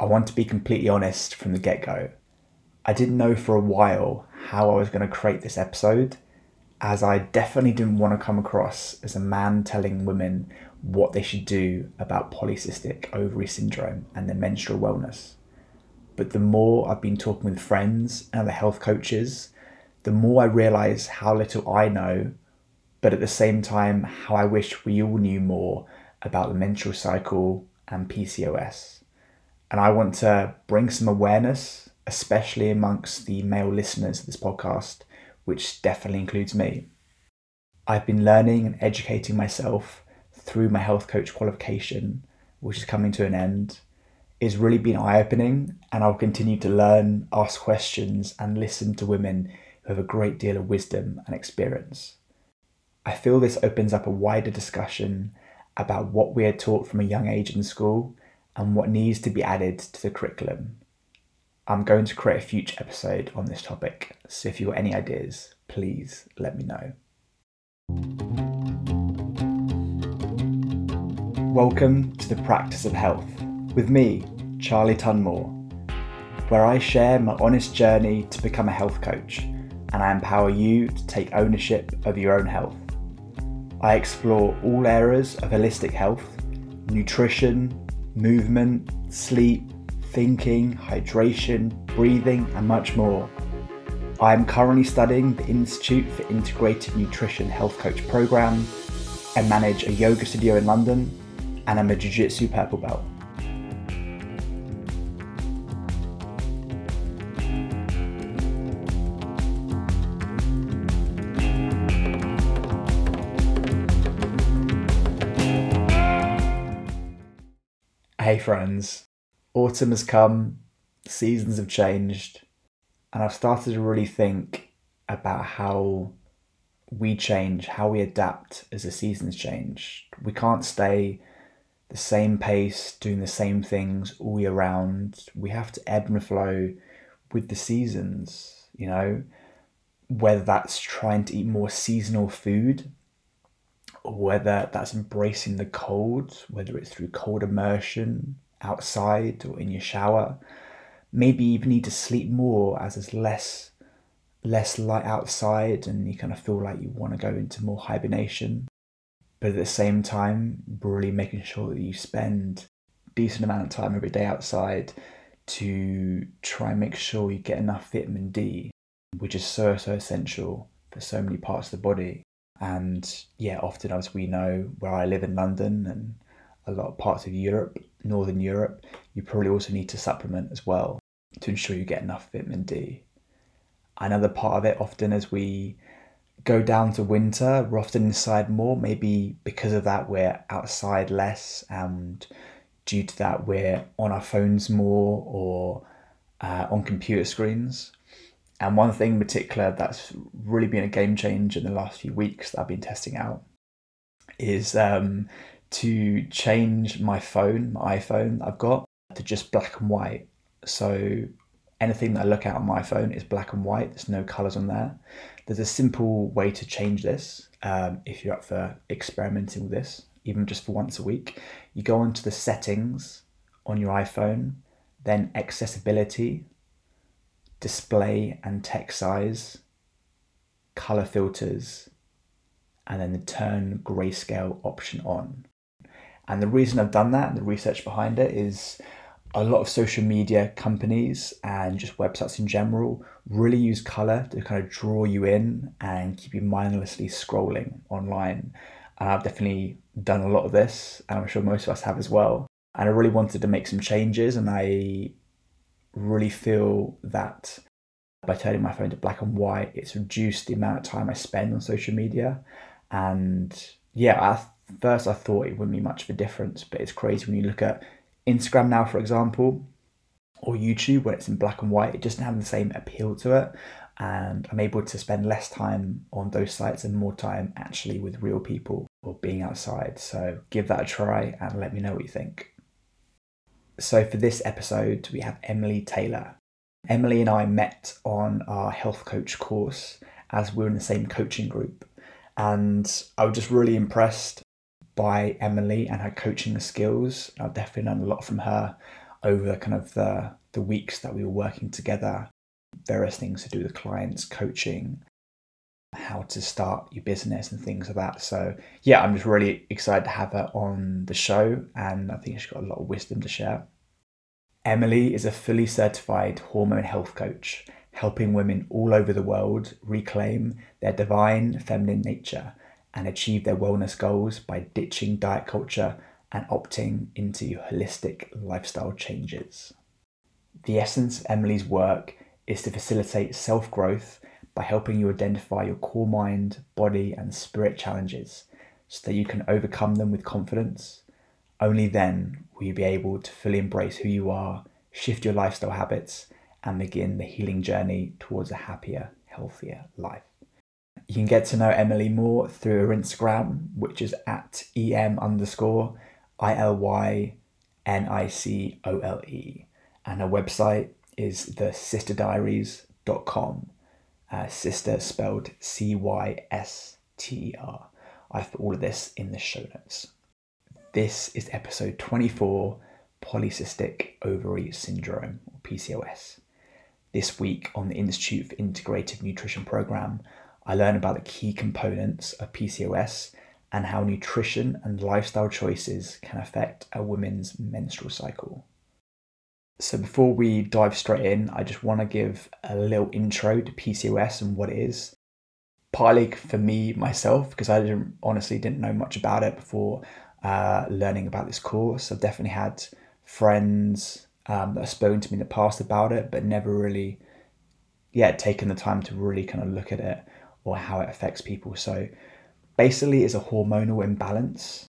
I want to be completely honest from the get go. I didn't know for a while how I was going to create this episode, as I definitely didn't want to come across as a man telling women what they should do about polycystic ovary syndrome and their menstrual wellness. But the more I've been talking with friends and other health coaches, the more I realise how little I know, but at the same time, how I wish we all knew more about the menstrual cycle and PCOS. And I want to bring some awareness, especially amongst the male listeners of this podcast, which definitely includes me. I've been learning and educating myself through my health coach qualification, which is coming to an end. It's really been eye opening, and I'll continue to learn, ask questions, and listen to women who have a great deal of wisdom and experience. I feel this opens up a wider discussion about what we are taught from a young age in school and what needs to be added to the curriculum. I'm going to create a future episode on this topic, so if you've any ideas, please let me know. Welcome to the Practice of Health with me, Charlie Tunmore, where I share my honest journey to become a health coach and I empower you to take ownership of your own health. I explore all areas of holistic health nutrition, movement, sleep, thinking, hydration, breathing, and much more. I am currently studying the Institute for Integrative Nutrition Health Coach program. I manage a yoga studio in London, and I'm a Jiu Jitsu purple belt. Friends. Autumn has come, seasons have changed, and I've started to really think about how we change, how we adapt as the seasons change. We can't stay the same pace, doing the same things all year round. We have to ebb and flow with the seasons, you know, whether that's trying to eat more seasonal food whether that's embracing the cold, whether it's through cold immersion outside or in your shower. Maybe you need to sleep more as there's less less light outside and you kind of feel like you want to go into more hibernation. But at the same time, really making sure that you spend decent amount of time every day outside to try and make sure you get enough vitamin D, which is so so essential for so many parts of the body. And yeah, often as we know, where I live in London and a lot of parts of Europe, Northern Europe, you probably also need to supplement as well to ensure you get enough vitamin D. Another part of it, often as we go down to winter, we're often inside more. Maybe because of that, we're outside less, and due to that, we're on our phones more or uh, on computer screens. And one thing in particular that's really been a game changer in the last few weeks that I've been testing out is um, to change my phone, my iPhone I've got, to just black and white. So anything that I look at on my phone is black and white. There's no colors on there. There's a simple way to change this um, if you're up for experimenting with this, even just for once a week. You go onto the settings on your iPhone, then accessibility, display and text size, color filters, and then the turn grayscale option on. And the reason I've done that and the research behind it is a lot of social media companies and just websites in general really use color to kind of draw you in and keep you mindlessly scrolling online. And I've definitely done a lot of this, and I'm sure most of us have as well. And I really wanted to make some changes, and I really feel that by turning my phone to black and white, it's reduced the amount of time I spend on social media. And yeah, at first I thought it wouldn't be much of a difference, but it's crazy when you look at Instagram now, for example, or YouTube when it's in black and white, it doesn't have the same appeal to it. And I'm able to spend less time on those sites and more time actually with real people or being outside. So give that a try and let me know what you think. So, for this episode, we have Emily Taylor. Emily and I met on our health coach course as we are in the same coaching group. And I was just really impressed by Emily and her coaching skills. I've definitely learned a lot from her. over kind of the the weeks that we were working together, various things to do with clients, coaching, how to start your business and things like that. So yeah, I'm just really excited to have her on the show and I think she's got a lot of wisdom to share. Emily is a fully certified hormone health coach, helping women all over the world reclaim their divine feminine nature and achieve their wellness goals by ditching diet culture and opting into holistic lifestyle changes. The essence of Emily's work is to facilitate self growth by helping you identify your core mind, body, and spirit challenges so that you can overcome them with confidence. Only then will you be able to fully embrace who you are, shift your lifestyle habits, and begin the healing journey towards a happier, healthier life. You can get to know Emily more through her Instagram, which is at em underscore I L Y N I C O L E. And her website is the cysterdiaries.com. Uh, sister spelled C Y S T R. I've put all of this in the show notes. This is episode 24 Polycystic Ovary Syndrome, or PCOS. This week on the Institute for Integrative Nutrition program, I learn about the key components of PCOS and how nutrition and lifestyle choices can affect a woman's menstrual cycle. So, before we dive straight in, I just want to give a little intro to PCOS and what it is. Partly for me myself, because I didn't, honestly didn't know much about it before uh, learning about this course. I've definitely had friends um, that have spoken to me in the past about it, but never really, yeah, taken the time to really kind of look at it or how it affects people. So, basically, it's a hormonal imbalance.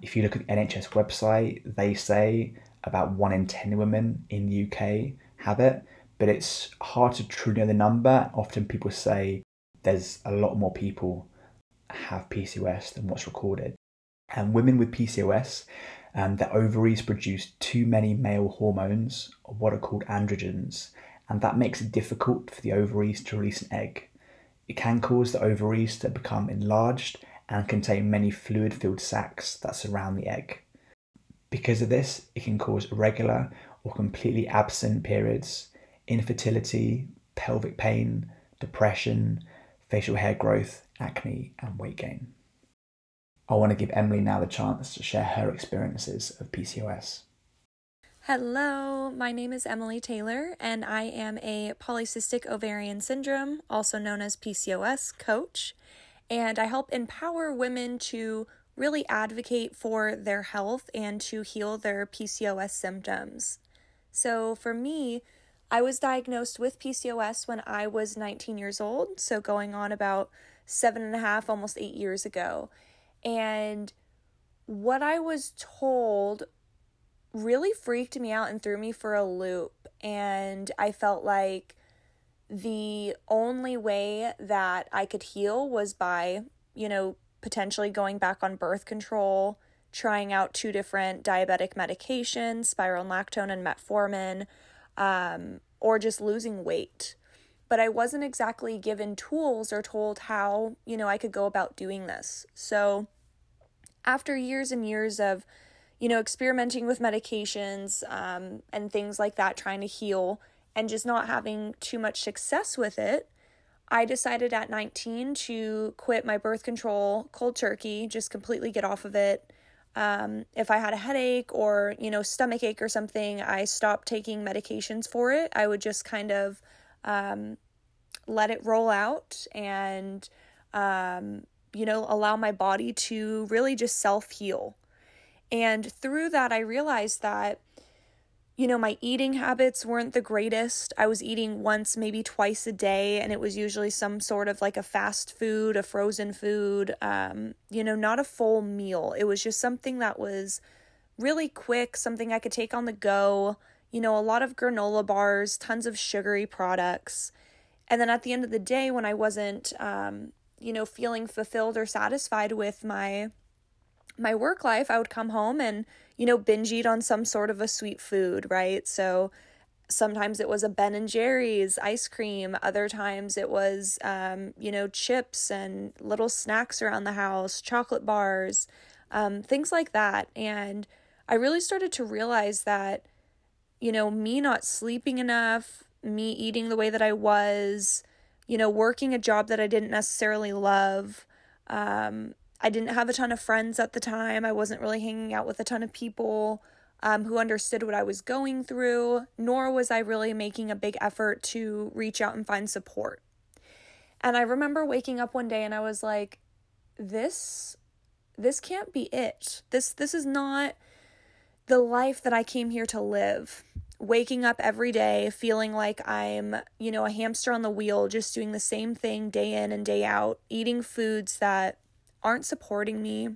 If you look at the NHS website, they say about one in 10 women in the UK have it, but it's hard to truly know the number. Often people say there's a lot more people have PCOS than what's recorded. And women with PCOS, um, their ovaries produce too many male hormones, or what are called androgens, and that makes it difficult for the ovaries to release an egg. It can cause the ovaries to become enlarged and contain many fluid filled sacs that surround the egg. Because of this, it can cause irregular or completely absent periods, infertility, pelvic pain, depression, facial hair growth, acne, and weight gain. I want to give Emily now the chance to share her experiences of PCOS. Hello, my name is Emily Taylor, and I am a polycystic ovarian syndrome, also known as PCOS, coach. And I help empower women to really advocate for their health and to heal their PCOS symptoms. So for me, I was diagnosed with PCOS when I was 19 years old, so going on about seven and a half, almost eight years ago. And what I was told really freaked me out and threw me for a loop. And I felt like the only way that I could heal was by, you know, potentially going back on birth control, trying out two different diabetic medications, spironolactone and metformin, um, or just losing weight. But I wasn't exactly given tools or told how, you know, I could go about doing this. So after years and years of, you know, experimenting with medications um, and things like that, trying to heal and just not having too much success with it, I decided at 19 to quit my birth control cold turkey, just completely get off of it. Um, if I had a headache or, you know, stomach ache or something, I stopped taking medications for it. I would just kind of um, let it roll out and, um, you know, allow my body to really just self heal. And through that, I realized that you know, my eating habits weren't the greatest. I was eating once, maybe twice a day, and it was usually some sort of like a fast food, a frozen food, um, you know, not a full meal. It was just something that was really quick, something I could take on the go, you know, a lot of granola bars, tons of sugary products. And then at the end of the day, when I wasn't, um, you know, feeling fulfilled or satisfied with my my work life, I would come home and you know, binge eat on some sort of a sweet food, right? So sometimes it was a Ben and Jerry's ice cream. Other times it was, um, you know, chips and little snacks around the house, chocolate bars, um, things like that. And I really started to realize that you know, me not sleeping enough, me eating the way that I was, you know, working a job that I didn't necessarily love. Um, I didn't have a ton of friends at the time. I wasn't really hanging out with a ton of people um, who understood what I was going through, nor was I really making a big effort to reach out and find support. And I remember waking up one day and I was like, this this can't be it. This this is not the life that I came here to live. Waking up every day feeling like I'm, you know, a hamster on the wheel, just doing the same thing day in and day out, eating foods that aren't supporting me.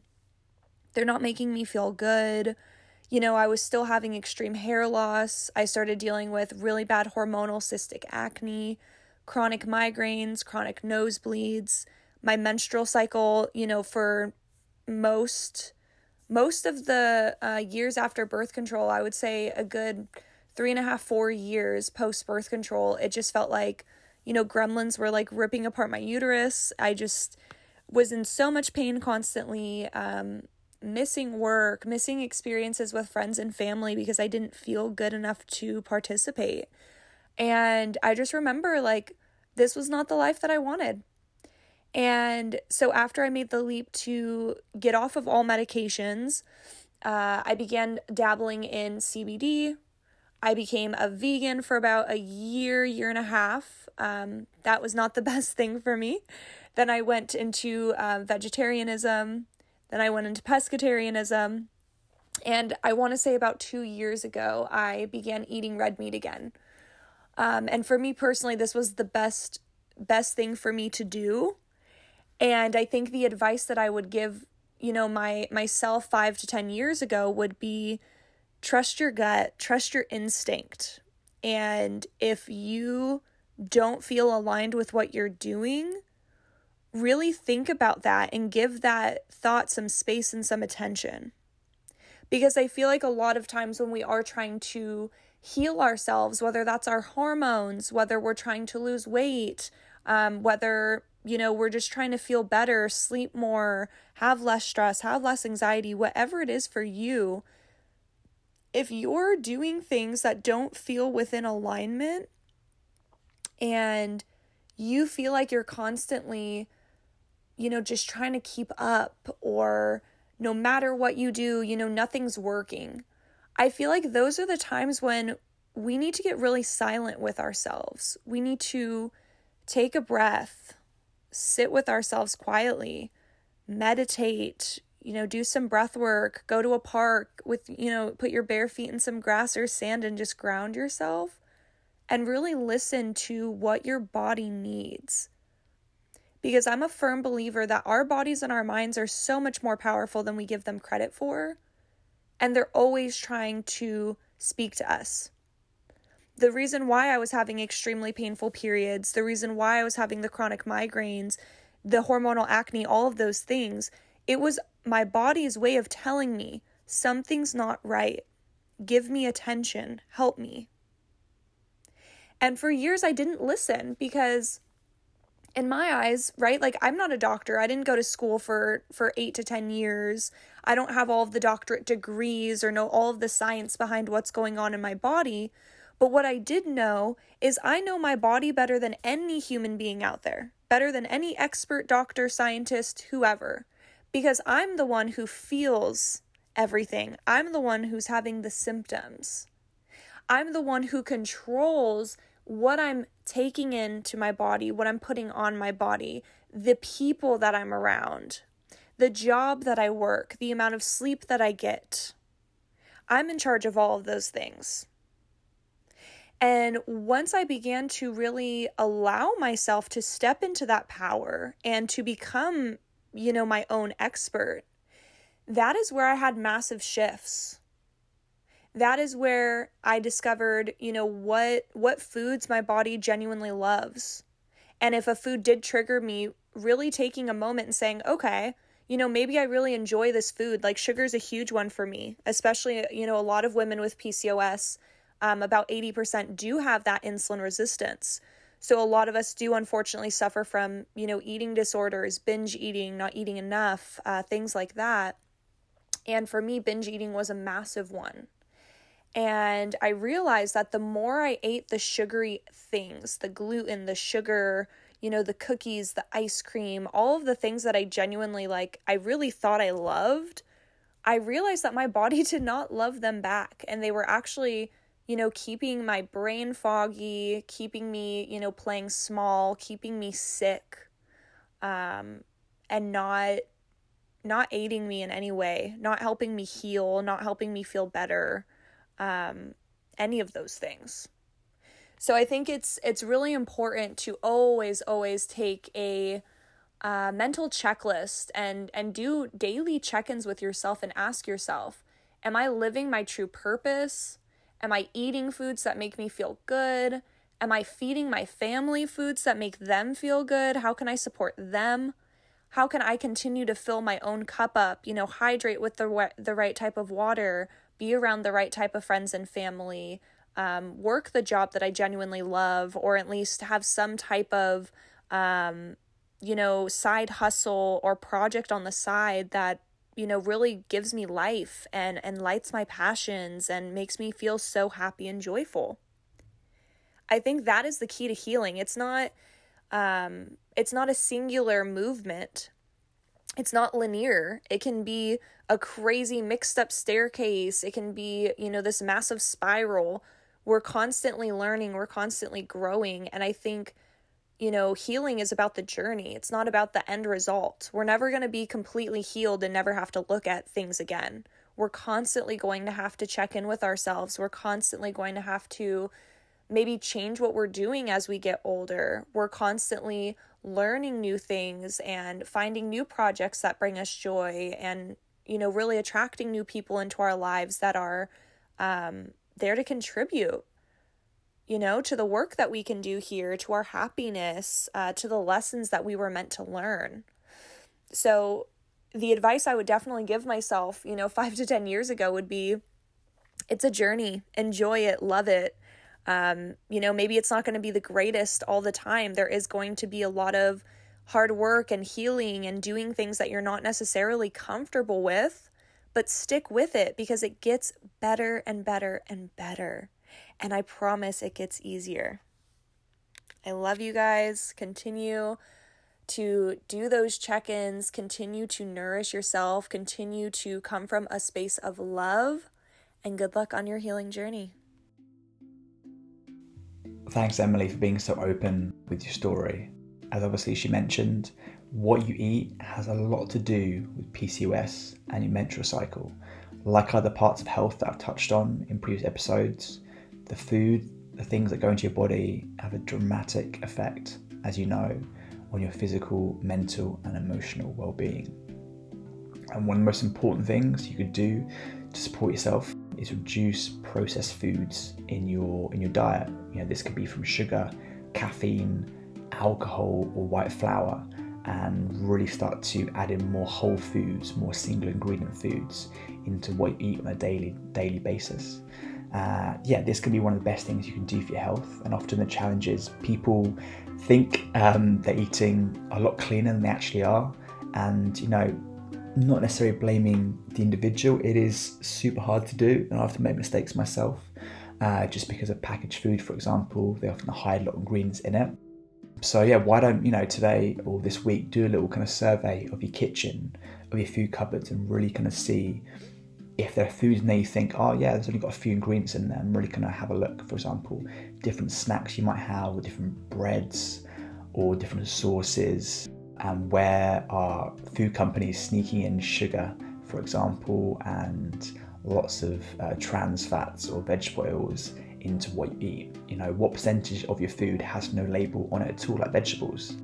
They're not making me feel good. You know, I was still having extreme hair loss. I started dealing with really bad hormonal cystic acne, chronic migraines, chronic nosebleeds. My menstrual cycle, you know, for most most of the uh, years after birth control, I would say a good three and a half, four years post birth control, it just felt like, you know, gremlins were like ripping apart my uterus. I just was in so much pain constantly, um, missing work, missing experiences with friends and family because I didn't feel good enough to participate. And I just remember like, this was not the life that I wanted. And so after I made the leap to get off of all medications, uh, I began dabbling in CBD. I became a vegan for about a year, year and a half. Um, that was not the best thing for me. Then I went into uh, vegetarianism. Then I went into pescatarianism. And I want to say about two years ago, I began eating red meat again. Um, and for me personally, this was the best best thing for me to do and I think the advice that I would give, you know, my myself 5 to 10 years ago would be trust your gut, trust your instinct. And if you don't feel aligned with what you're doing, really think about that and give that thought some space and some attention. Because I feel like a lot of times when we are trying to heal ourselves, whether that's our hormones, whether we're trying to lose weight, um, whether you know, we're just trying to feel better, sleep more, have less stress, have less anxiety, whatever it is for you. If you're doing things that don't feel within alignment and you feel like you're constantly, you know, just trying to keep up, or no matter what you do, you know, nothing's working. I feel like those are the times when we need to get really silent with ourselves. We need to take a breath sit with ourselves quietly, meditate, you know, do some breath work, go to a park with, you know, put your bare feet in some grass or sand and just ground yourself and really listen to what your body needs. Because I'm a firm believer that our bodies and our minds are so much more powerful than we give them credit for. And they're always trying to speak to us the reason why I was having extremely painful periods, the reason why I was having the chronic migraines, the hormonal acne, all of those things, it was my body's way of telling me something's not right. Give me attention, help me. And for years, I didn't listen because in my eyes right like i'm not a doctor. I didn't go to school for for 8 to 10 years. I don't have all of the doctorate degrees or know all of the science behind what's going on in my body. But what I did know is I know my body better than any human being out there, better than any expert, doctor, scientist, whoever, because I'm the one who feels everything. I'm the one who's having the symptoms. I'm the one who controls what I'm taking into my body, what I'm putting on my body, the people that I'm around, the job that I work, the amount of sleep that I get. I'm in charge of all of those things. And once I began to really allow myself to step into that power and to become, you know, my own expert, that is where I had massive shifts. That is where I discovered, you know, what what foods my body genuinely loves. And if a food did trigger me, really taking a moment and saying, "Okay, you know, maybe I really enjoy this food. Like sugar's a huge one for me, especially, you know, a lot of women with PCOS um, about 80% do have that insulin resistance. So a lot of us do unfortunately suffer from, you know, eating disorders, binge eating, not eating enough, uh, things like that. And for me, binge eating was a massive one. And I realized that the more I ate the sugary things, the gluten, the sugar, you know, the cookies, the ice cream, all of the things that I genuinely like, I really thought I loved, I realized that my body did not love them back. And they were actually, you know, keeping my brain foggy, keeping me, you know, playing small, keeping me sick, um, and not not aiding me in any way, not helping me heal, not helping me feel better, um, any of those things. So I think it's it's really important to always always take a uh, mental checklist and and do daily check-ins with yourself and ask yourself, am I living my true purpose? Am I eating foods that make me feel good? Am I feeding my family foods that make them feel good? How can I support them? how can I continue to fill my own cup up, you know, hydrate with the the right type of water, be around the right type of friends and family, um, work the job that I genuinely love, or at least have some type of, um, you know, side hustle or project on the side that you know really gives me life and and lights my passions and makes me feel so happy and joyful. I think that is the key to healing. It's not um, it's not a singular movement. It's not linear. It can be a crazy mixed up staircase. It can be, you know, this massive spiral. We're constantly learning, we're constantly growing. And I think, you know, healing is about the journey. It's not about the end result. We're never going to be completely healed and never have to look at things again. We're constantly going to have to check in with ourselves. We're constantly going to have to maybe change what we're doing as we get older. We're constantly learning new things and finding new projects that bring us joy and, you know, really attracting new people into our lives that are um, there to contribute, you know, to the work that we can do here, to our happiness, uh, to the lessons that we were meant to learn. So, the advice I would definitely give myself, you know, five to 10 years ago would be it's a journey. Enjoy it, love it. Um, you know, maybe it's not going to be the greatest all the time. There is going to be a lot of hard work and healing and doing things that you're not necessarily comfortable with, but stick with it because it gets better and better and better. And I promise it gets easier. I love you guys. Continue to do those check ins, continue to nourish yourself, continue to come from a space of love, and good luck on your healing journey. Thanks, Emily, for being so open with your story. As obviously she mentioned, what you eat has a lot to do with PCOS and your menstrual cycle. Like other parts of health that I've touched on in previous episodes, the food, the things that go into your body have a dramatic effect, as you know, on your physical, mental, and emotional well being. And one of the most important things you could do to support yourself is reduce processed foods in your in your diet. You know, this could be from sugar, caffeine, alcohol, or white flour, and really start to add in more whole foods, more single ingredient foods into what you eat on a daily daily basis. Uh, yeah, this can be one of the best things you can do for your health. And often the challenge is people think um, they're eating a lot cleaner than they actually are, and you know not necessarily blaming the individual. It is super hard to do, and I often make mistakes myself. Uh, just because of packaged food, for example, they often hide a lot of ingredients in it. So yeah, why don't you know today or this week do a little kind of survey of your kitchen, of your food cupboards, and really kind of see if there are foods there you think, oh yeah, there's only got a few ingredients in there, and really kind of have a look. For example, different snacks you might have, or different breads, or different sauces, and where are food companies sneaking in sugar, for example, and lots of uh, trans fats or vegetable oils into what you eat. You know, what percentage of your food has no label on it at all, like vegetables?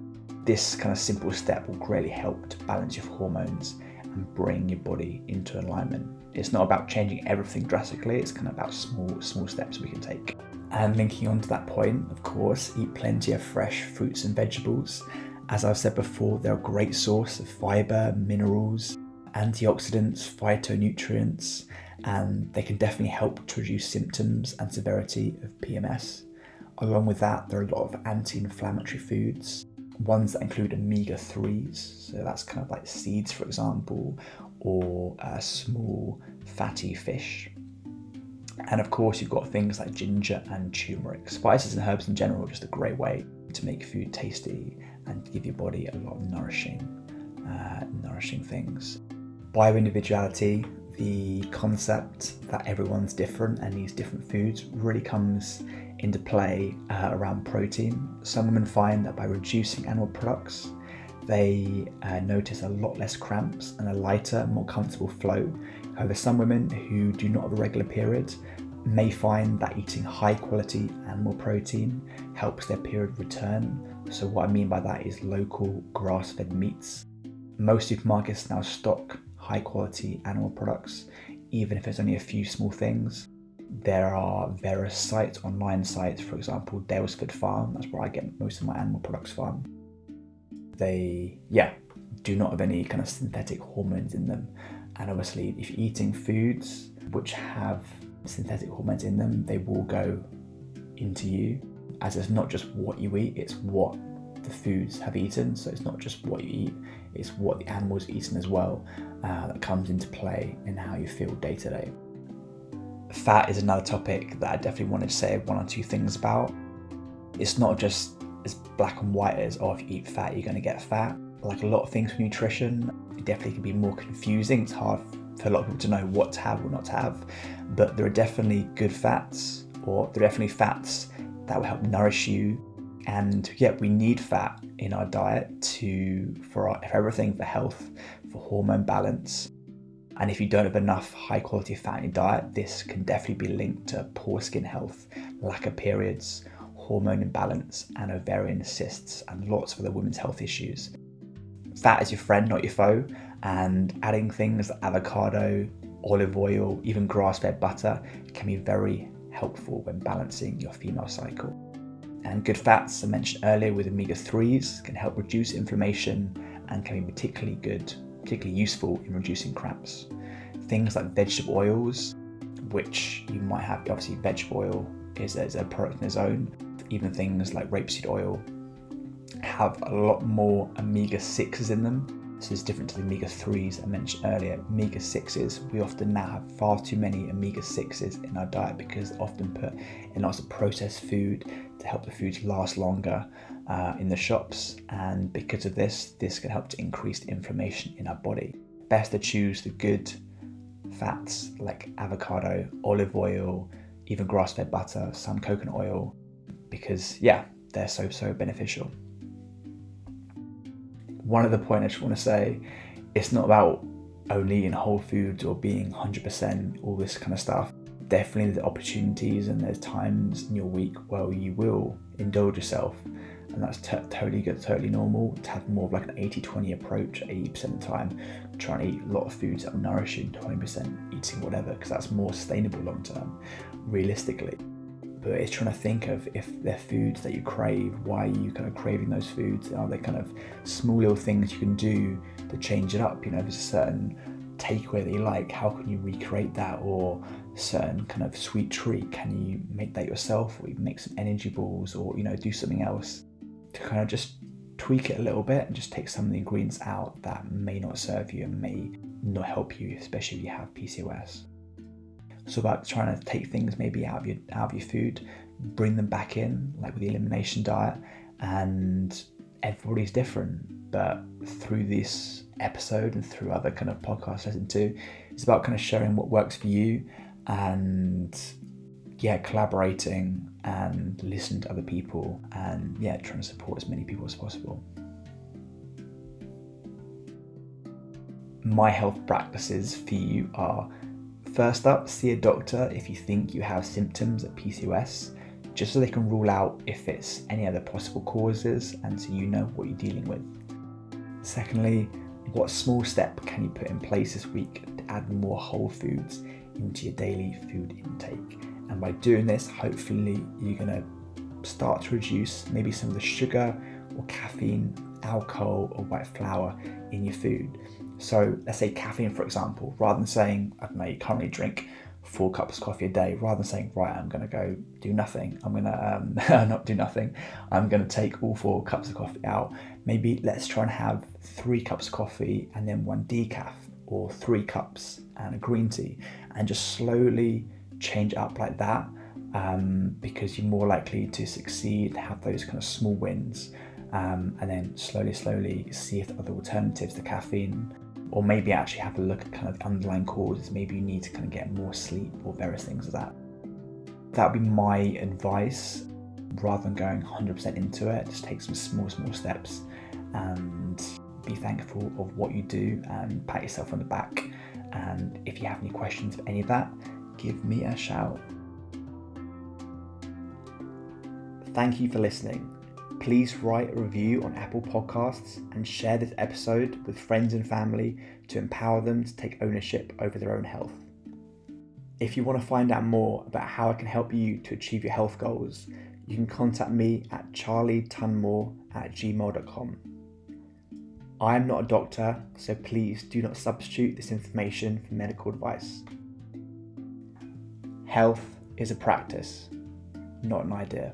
This kind of simple step will greatly help to balance your hormones and bring your body into alignment. It's not about changing everything drastically, it's kind of about small, small steps we can take. And linking on to that point, of course, eat plenty of fresh fruits and vegetables as I've said before, they're a great source of fiber, minerals, antioxidants, phytonutrients, and they can definitely help to reduce symptoms and severity of PMS. Along with that, there are a lot of anti inflammatory foods, ones that include omega 3s, so that's kind of like seeds, for example, or uh, small fatty fish. And of course, you've got things like ginger and turmeric. Spices and herbs in general are just a great way to make food tasty and give your body a lot of nourishing, uh, nourishing things. Bioindividuality, the concept that everyone's different and needs different foods, really comes into play uh, around protein. Some women find that by reducing animal products, they uh, notice a lot less cramps and a lighter, more comfortable flow. However, some women who do not have a regular period may find that eating high quality animal protein helps their period return. So, what I mean by that is local grass fed meats. Most supermarkets now stock high quality animal products, even if it's only a few small things. There are various sites, online sites, for example, Daylesford Farm, that's where I get most of my animal products from. They, yeah, do not have any kind of synthetic hormones in them. And obviously, if you're eating foods which have synthetic hormones in them, they will go into you. As it's not just what you eat, it's what the foods have eaten. So it's not just what you eat, it's what the animal's eaten as well uh, that comes into play in how you feel day to day. Fat is another topic that I definitely wanted to say one or two things about. It's not just as black and white as, oh, if you eat fat, you're going to get fat. Like a lot of things with nutrition, it definitely can be more confusing. It's hard for a lot of people to know what to have or not to have. But there are definitely good fats, or there are definitely fats that will help nourish you. And yeah, we need fat in our diet to for, our, for everything, for health, for hormone balance. And if you don't have enough high quality fat in your diet, this can definitely be linked to poor skin health, lack of periods, hormone imbalance, and ovarian cysts, and lots of other women's health issues. Fat is your friend, not your foe, and adding things like avocado, olive oil, even grass fed butter can be very helpful when balancing your female cycle. And good fats, I mentioned earlier with omega 3s, can help reduce inflammation and can be particularly good, particularly useful in reducing cramps. Things like vegetable oils, which you might have, obviously, vegetable oil is, is a product in its own. Even things like rapeseed oil have a lot more omega 6s in them this is different to the omega 3s I mentioned earlier. Omega 6s, we often now have far too many omega 6s in our diet because often put in lots of processed food to help the foods last longer uh, in the shops. And because of this, this can help to increase the inflammation in our body. Best to choose the good fats like avocado, olive oil, even grass fed butter, some coconut oil, because yeah, they're so, so beneficial. One other point I just want to say it's not about only in whole foods or being 100% all this kind of stuff. Definitely the opportunities and there's times in your week where you will indulge yourself and that's t- totally good totally normal to have more of like an 80-20 approach 80% of the time. Trying to eat a lot of foods that are nourishing 20% eating whatever because that's more sustainable long term realistically but it's trying to think of if they're foods that you crave, why are you kind of craving those foods? Are there kind of small little things you can do to change it up? You know, if there's a certain takeaway that you like, how can you recreate that? Or a certain kind of sweet treat, can you make that yourself? Or you make some energy balls or, you know, do something else to kind of just tweak it a little bit and just take some of the ingredients out that may not serve you and may not help you, especially if you have PCOS. So about trying to take things maybe out of your out of your food, bring them back in, like with the elimination diet, and everybody's different. But through this episode and through other kind of podcasts I listen to, it's about kind of sharing what works for you and yeah, collaborating and listening to other people and yeah, trying to support as many people as possible. My health practices for you are First up, see a doctor if you think you have symptoms of PCOS, just so they can rule out if it's any other possible causes and so you know what you're dealing with. Secondly, what small step can you put in place this week to add more whole foods into your daily food intake? And by doing this, hopefully, you're going to start to reduce maybe some of the sugar or caffeine, alcohol, or white flour in your food. So let's say caffeine, for example, rather than saying, I don't know, you currently drink four cups of coffee a day, rather than saying, right, I'm going to go do nothing, I'm going to um, not do nothing, I'm going to take all four cups of coffee out. Maybe let's try and have three cups of coffee and then one decaf, or three cups and a green tea, and just slowly change up like that um, because you're more likely to succeed, have those kind of small wins, um, and then slowly, slowly see if other alternatives to caffeine, or maybe actually have a look at kind of underlying causes. Maybe you need to kind of get more sleep or various things like that. That would be my advice rather than going 100% into it. Just take some small, small steps and be thankful of what you do and pat yourself on the back. And if you have any questions for any of that, give me a shout. Thank you for listening. Please write a review on Apple Podcasts and share this episode with friends and family to empower them to take ownership over their own health. If you want to find out more about how I can help you to achieve your health goals, you can contact me at charlietunmore at gmail.com. I am not a doctor, so please do not substitute this information for medical advice. Health is a practice, not an idea.